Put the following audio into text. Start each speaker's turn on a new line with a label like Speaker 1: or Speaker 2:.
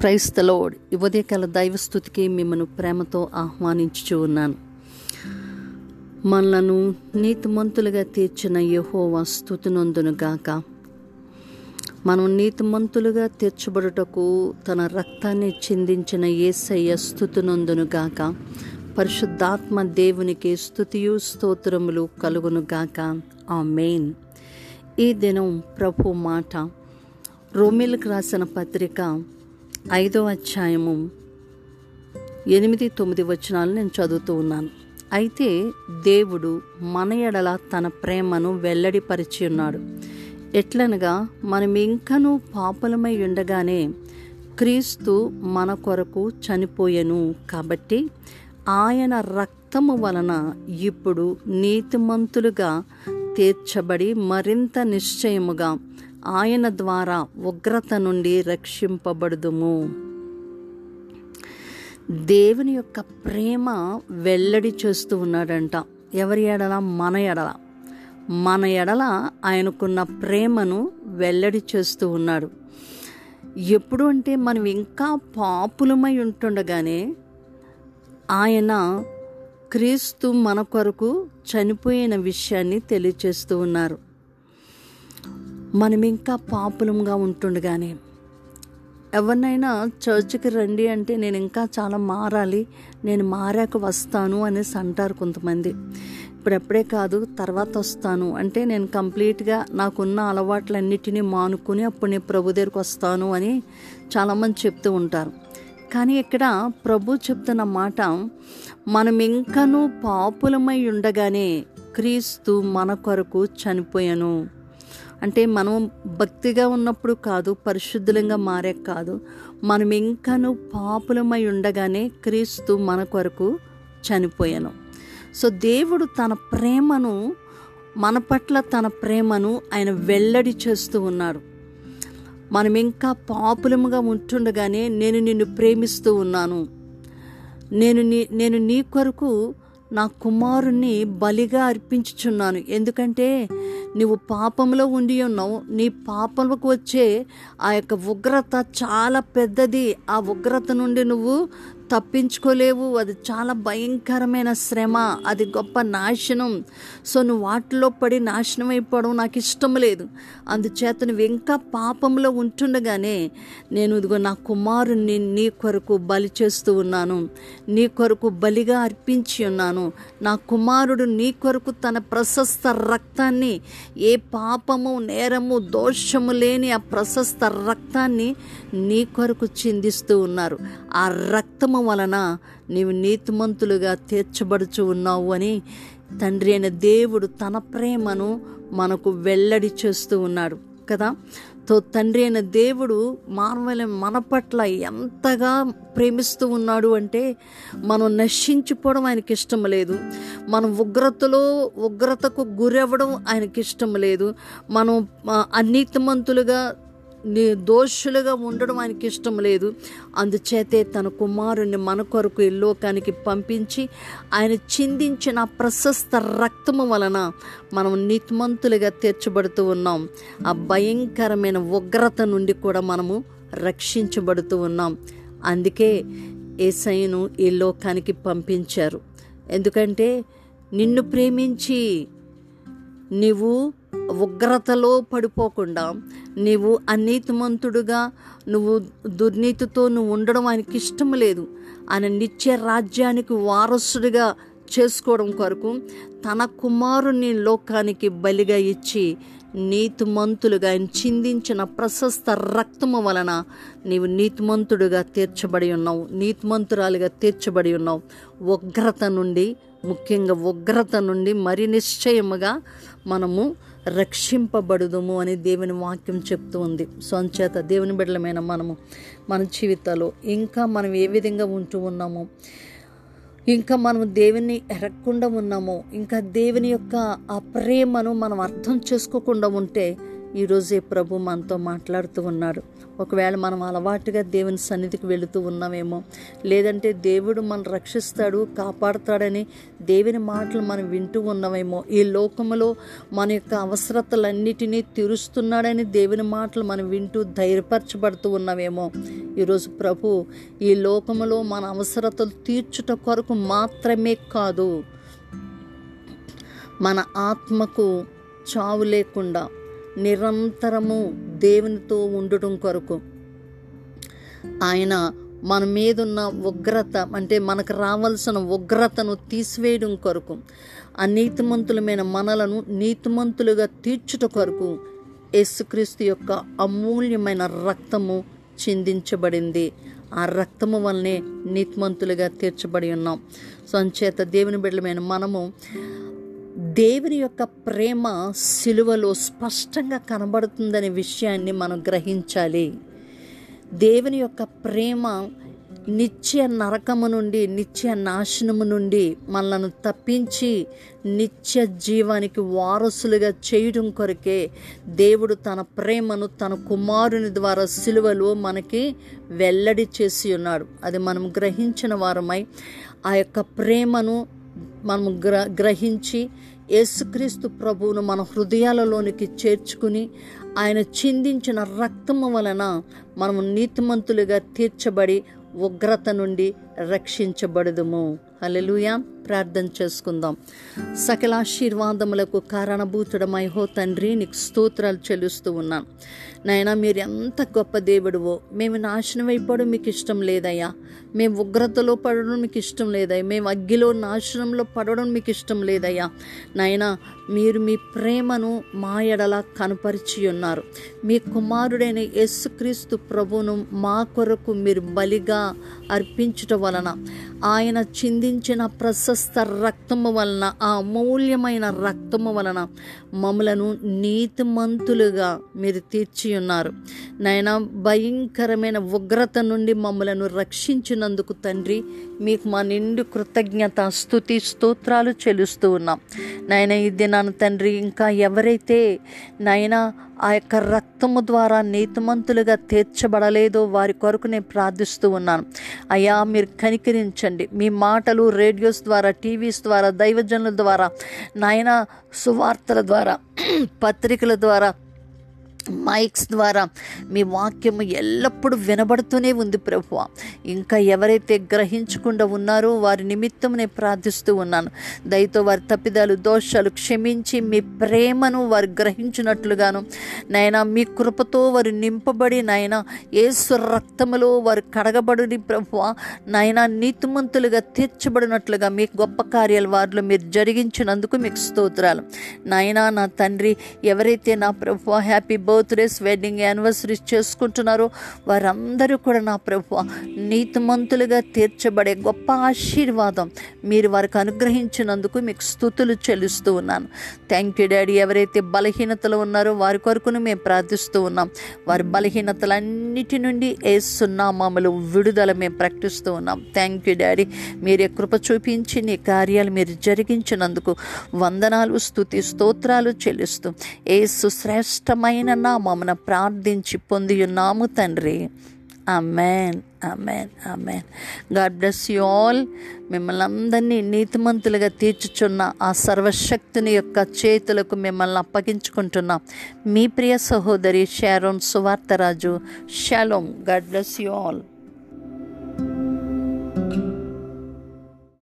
Speaker 1: క్రైస్తలోడ్ the ఉదయకాల దైవస్థుతికి మిమ్మల్ని ప్రేమతో ఆహ్వానించుచు ఉన్నాను. మనలను నీతిమంతులుగా తీర్చిన యహోవా స్థుతినందును గాక. మనం నీతిమంతులుగా తీర్చబడుటకు తన రక్తాన్ని చిందించిన ఏసయ్య స్థుతినందును గాక. పరిశుద్ధాత్మ దేవునికి స్థుతియు స్తోత్రములు కలుగును గాక. ఆ మెయిన్ ఈ దినం ప్రభు మాట. రోమిల్కి రాసిన పత్రిక ఐదో అధ్యాయము. ఎనిమిది తొమ్మిది వచనాలు నేను చదువుతూ ఉన్నాను. అయితే దేవుడు మన ఎడల తన ప్రేమను వెల్లడిపరిచి ఉన్నాడు. ఎట్లనగా మనం ఇంకనూ పాపలమై ఉండగానే క్రీస్తు మన కొరకు చనిపోయెను కాబట్టి ఆయన రక్తము వలన ఇప్పుడు నీతిమంతులుగా తీర్చబడి మరింత నిశ్చయముగా ఆయన ద్వారా ఉగ్రత నుండి రక్షింపబడుదుము. దేవుని యొక్క ప్రేమ వెల్లడి చేస్తూ ఉన్నాడంట. ఎవరి ఎడల? మన ఎడల. మన ఎడల ఆయనకున్న ప్రేమను వెల్లడి చేస్తూ ఉన్నాడు. ఎప్పుడు అంటే మనం ఇంకా పాపులమై ఉంటుండగానే ఆయన క్రీస్తు మన కొరకు చనిపోయిన విషయాన్ని తెలియచేస్తూ ఉన్నారు. మనం ఇంకా పాపులంగా ఉంటుండగానే ఎవరినైనా చర్చికి రండి అంటే నేను ఇంకా చాలా మారాలి నేను మారాక వస్తాను అనేసి అంటారు కొంతమంది. ఇప్పుడు ఎప్పుడే కాదు తర్వాత వస్తాను. అంటే నేను కంప్లీట్గా నాకున్న అలవాట్లన్నిటినీ మానుకుని అప్పుడు నేను ప్రభు దగ్గరికి వస్తాను అని చాలామంది చెప్తూ ఉంటారు. కానీ ఇక్కడ ప్రభు చెప్తున్న మాట మనం ఇంకనూ పాపులమై ఉండగానే క్రీస్తు మన కొరకు చనిపోయాను. అంటే మనం భక్తిగా ఉన్నప్పుడు కాదు పరిశుద్ధులంగా మారే కాదు. మనం ఇంకనూ పాపులమై ఉండగానే క్రీస్తు మన కొరకు చనిపోయాను. సో దేవుడు తన ప్రేమను మన పట్ల తన ప్రేమను ఆయన వెల్లడి చేస్తూ ఉన్నాడు. మనం ఇంకా పాపులముగా ఉంటుండగానే నేను నిన్ను ప్రేమిస్తూ ఉన్నాను. నేను నీ నేను నీ కొరకు నా కుమారుణ్ణి బలిగా అర్పించుచున్నాను. ఎందుకంటే నువ్వు పాపంలో ఉండి ఉన్నావు. నీ పాపంలోకి వచ్చే ఆ యొక్క ఉగ్రత చాలా పెద్దది. ఆ ఉగ్రత నుండి నువ్వు తప్పించుకోలేవు. అది చాలా భయంకరమైన శ్రమ. అది గొప్ప నాశనం. సో నువ్వు వాటిలో పడి నాశనం అయిపోవడం నాకు ఇష్టం లేదు. అందుచేత నువ్వు ఇంకా పాపంలో ఉంటుండగానే నేను ఇదిగో నా కుమారుణ్ణి నీ కొరకు బలి చేస్తూ ఉన్నాను. నీ కొరకు బలిగా అర్పించి ఉన్నాను. నా కుమారుడు నీ కొరకు తన ప్రశస్త రక్తాన్ని ఏ పాపము నేరము దోషము లేని ఆ ప్రశస్త రక్తాన్ని నీ కొరకు చిందిస్తూ ఉన్నారు. ఆ రక్తము వలన నీవు నీతిమంతులుగా తీర్చబడుచు ఉన్నావు అని తండ్రి అయిన దేవుడు తన ప్రేమను మనకు వెల్లడి చేస్తూ ఉన్నాడు కదా? తో తండ్రి అయిన దేవుడు మానవుల మన పట్ల ఎంతగా ప్రేమిస్తూ ఉన్నాడు అంటే మనం నశించిపోవడం ఆయనకి ఇష్టం లేదు. మనం ఉగ్రతలో ఉగ్రతకు గురవ్వడం ఆయనకి ఇష్టం లేదు. మనం అనీతిమంతులుగా నిర్దోషులుగా దోషులుగా ఉండడం ఆయనకి ఇష్టం లేదు. అందుచేతే తన కుమారుని మన కొరకు ఈ లోకానికి పంపించి ఆయన చిందించిన ప్రశస్త రక్తము వలన మనం నీతిమంతులుగా తీర్చబడుతూ ఉన్నాం. ఆ భయంకరమైన ఉగ్రత నుండి కూడా మనము రక్షించబడుతూ ఉన్నాం. అందుకే ఏసైను ఈ లోకానికి పంపించారు. ఎందుకంటే నిన్ను ప్రేమించి నీవు ఉగ్రతలో పడిపోకుండా నీవు అనీతిమంతుడుగా నువ్వు దుర్నీతితో నువ్వు ఉండడం ఆయనకి ఇష్టం లేదు ఆయన నిత్య రాజ్యానికి వారసుడిగా చేసుకోవడం కొరకు తన కుమారుని లోకానికి బలిగా ఇచ్చి నీతిమంతులుగా ఆయన చిందించిన ప్రశస్త రక్తము వలన నీవు నీతిమంతుడుగా తీర్చబడి ఉన్నావు నీతిమంతురాలుగా తీర్చబడి ఉన్నావు. ఉగ్రత నుండి ముఖ్యంగా ఉగ్రత నుండి మరి నిశ్చయముగా మనము రక్షింపబడుదుము అని దేవుని వాక్యం చెప్తూ ఉంది. సొంచేత దేవుని బిడ్డలమైన మనము మన జీవితాల్లో ఇంకా మనం ఏ విధంగా ఉంటూ ఉన్నామో ఇంకా మనం దేవుని ఎరగకుండా ఉన్నామో ఇంకా దేవుని యొక్క ఆ ప్రేమను మనం అర్థం చేసుకోకుండా ఉంటే ఈరోజే ప్రభు మనతో మాట్లాడుతూ ఉన్నాడు ఒకవేళ మనం అలవాటుగా దేవుని సన్నిధికి వెళుతూ ఉన్నామేమో లేదంటే దేవుడు మనం రక్షిస్తాడు కాపాడుతాడని దేవుని మాటలు మనం వింటూ ఉన్నామేమో ఈ లోకములో మన యొక్క అవసరతలన్నిటినీ తీరుస్తున్నాడని దేవుని మాటలు మనం వింటూ ధైర్యపరచబడుతూ ఉన్నామేమో ఈరోజు ప్రభు ఈ లోకములో మన అవసరతలు తీర్చుట కొరకు మాత్రమే కాదు మన ఆత్మకు చావు లేకుండా నిరంతరము దేవునితో ఉండటం కొరకు. ఆయన మన మీదున్న ఉగ్రత అంటే మనకు రావాల్సిన ఉగ్రతను తీసివేయడం కొరకు ఆ నీతిమంతులమైన మనలను నీతిమంతులుగా తీర్చుట కొరకు యేసుక్రీస్తు యొక్క అమూల్యమైన రక్తము చిందించబడింది. ఆ రక్తము వల్లనే నీతిమంతులుగా తీర్చబడి ఉన్నాం. సో అంచేత దేవుని బిడ్డలమైన మనము దేవుని యొక్క ప్రేమ సిలువలో స్పష్టంగా కనబడుతుందనే విషయాన్ని మనం గ్రహించాలి. దేవుని యొక్క ప్రేమ నిత్య నరకము నుండి నిత్య నాశనము నుండి మనలను తప్పించి నిత్య జీవానికి వారసులుగా చేయడం కొరకే దేవుడు తన ప్రేమను తన కుమారుని ద్వారా సిలువలో మనకి వెల్లడి చేసి ఉన్నాడు. అది మనం గ్రహించిన వారమై ఆ యొక్క ప్రేమను మనం గ్ర గ్రహించి యేసుక్రీస్తు ప్రభువును మన హృదయాలలోనికి చేర్చుకుని ఆయన చిందించిన రక్తము వలన మనము నీతిమంతులుగా తీర్చబడి ఉగ్రత నుండి రక్షించబడదుము. హల్లెలూయా. ప్రార్థన చేసుకుందాం. సకల ఆశీర్వాదములకు కారణభూతుడమై హో తండ్రి నీకు స్తోత్రాలు చెల్లిస్తూ ఉన్నాను నాయనా మీరు ఎంత గొప్ప దేవుడువో. మేము నాశనం అయిపోవడం మీకు ఇష్టం లేదయ్యా. మేము ఉగ్రతలో పడడం మీకు ఇష్టం లేదయ్యా. మేము అగ్గిలో నాశనంలో పడడం మీకు ఇష్టం లేదయ్యా. నాయనా మీరు మీ ప్రేమను మా ఎడల కనపరిచి ఉన్నారు. మీ కుమారుడైన యేసుక్రీస్తు ప్రభువును మా కొరకు మీరు బలిగా అర్పించటం వలన ఆయన చింది చిందించిన ప్రశస్త రక్తము వలన ఆ అమూల్యమైన రక్తము వలన మమ్మలను నీతిమంతులుగా మీరు తీర్చి ఉన్నారు నాయన భయంకరమైన ఉగ్రత నుండి మమ్మలను రక్షించినందుకు తండ్రి మీకు మా నిండు కృతజ్ఞత స్థుతి స్తోత్రాలు చెల్లిస్తూ ఉన్నాం. నాయన ఈ దినాన తండ్రి ఇంకా ఎవరైతే నాయన ఆ యొక్క రక్తము ద్వారా నీతిమంతులుగా తీర్చబడలేదో వారి కొరకు నేను ప్రార్థిస్తూ ఉన్నాను. అయ్యా మీరు కనికరించండి. మీ మాటలు రేడియోస్ ద్వారా టీవీస్ ద్వారా దైవజనుల ద్వారా నాయన సువార్తల ద్వారా పత్రికల ద్వారా మైక్స్ ద్వారా మీ వాక్యము ఎల్లప్పుడూ వినబడుతూనే ఉంది ప్రభు ఇంకా ఎవరైతే గ్రహించకుండా ఉన్నారో వారి నిమిత్తం నేను ప్రార్థిస్తూ ఉన్నాను. దయతో వారి తప్పిదాలు దోషాలు క్షమించి మీ ప్రేమను వారు గ్రహించినట్లుగాను నాయన మీ కృపతో వారు నింపబడి నాయన ఏసు రక్తములో వారు కడగబడిని ప్రభు నాయన నీతిమంతులుగా తీర్చబడినట్లుగా మీ గొప్ప కార్యాలు వారిలో మీరు జరిగించినందుకు మీకు స్తోత్రాలు. నాయన నా తండ్రి ఎవరైతే నా ప్రభు హ్యాపీ బర్త్డేస్ వెడ్డింగ్ యానివర్సరీస్ చేసుకుంటున్నారో. వారందరూ కూడా నా ప్రభు నీతిమంతులుగా తీర్చబడే గొప్ప ఆశీర్వాదం మీరు వారికి అనుగ్రహించినందుకు మీకు స్థుతులు చెల్లిస్తూ ఉన్నాను. థ్యాంక్ యూ డాడీ ఎవరైతే బలహీనతలు ఉన్నారో వారి కొరకును మేము ప్రార్థిస్తూ ఉన్నాం. వారి బలహీనతలన్నిటి నుండి ఏసున్నామామలు విడుదల మేము ప్రకటిస్తూ ఉన్నాం. థ్యాంక్ యూ డాడీ మీరే కృప చూపించి నీ కార్యాలు మీరు జరిగించినందుకు వందనాలు స్థుతి స్తోత్రాలు చెల్లిస్తూ. ఏసు శ్రేష్టమైన నామమున ప్రార్థించి పొందియున్నాము తండ్రి. Amen amen amen God bless you all. మిమ్మల్ని అందరినీ నీతిమంతులుగా తీర్చుచున్న ఆ సర్వశక్తిని యొక్క చేతులకు మిమ్మల్ని అప్పగించుకుంటున్నాం మీ ప్రియ సహోదరి Sharon Suvartharaju. Shalom God bless you all.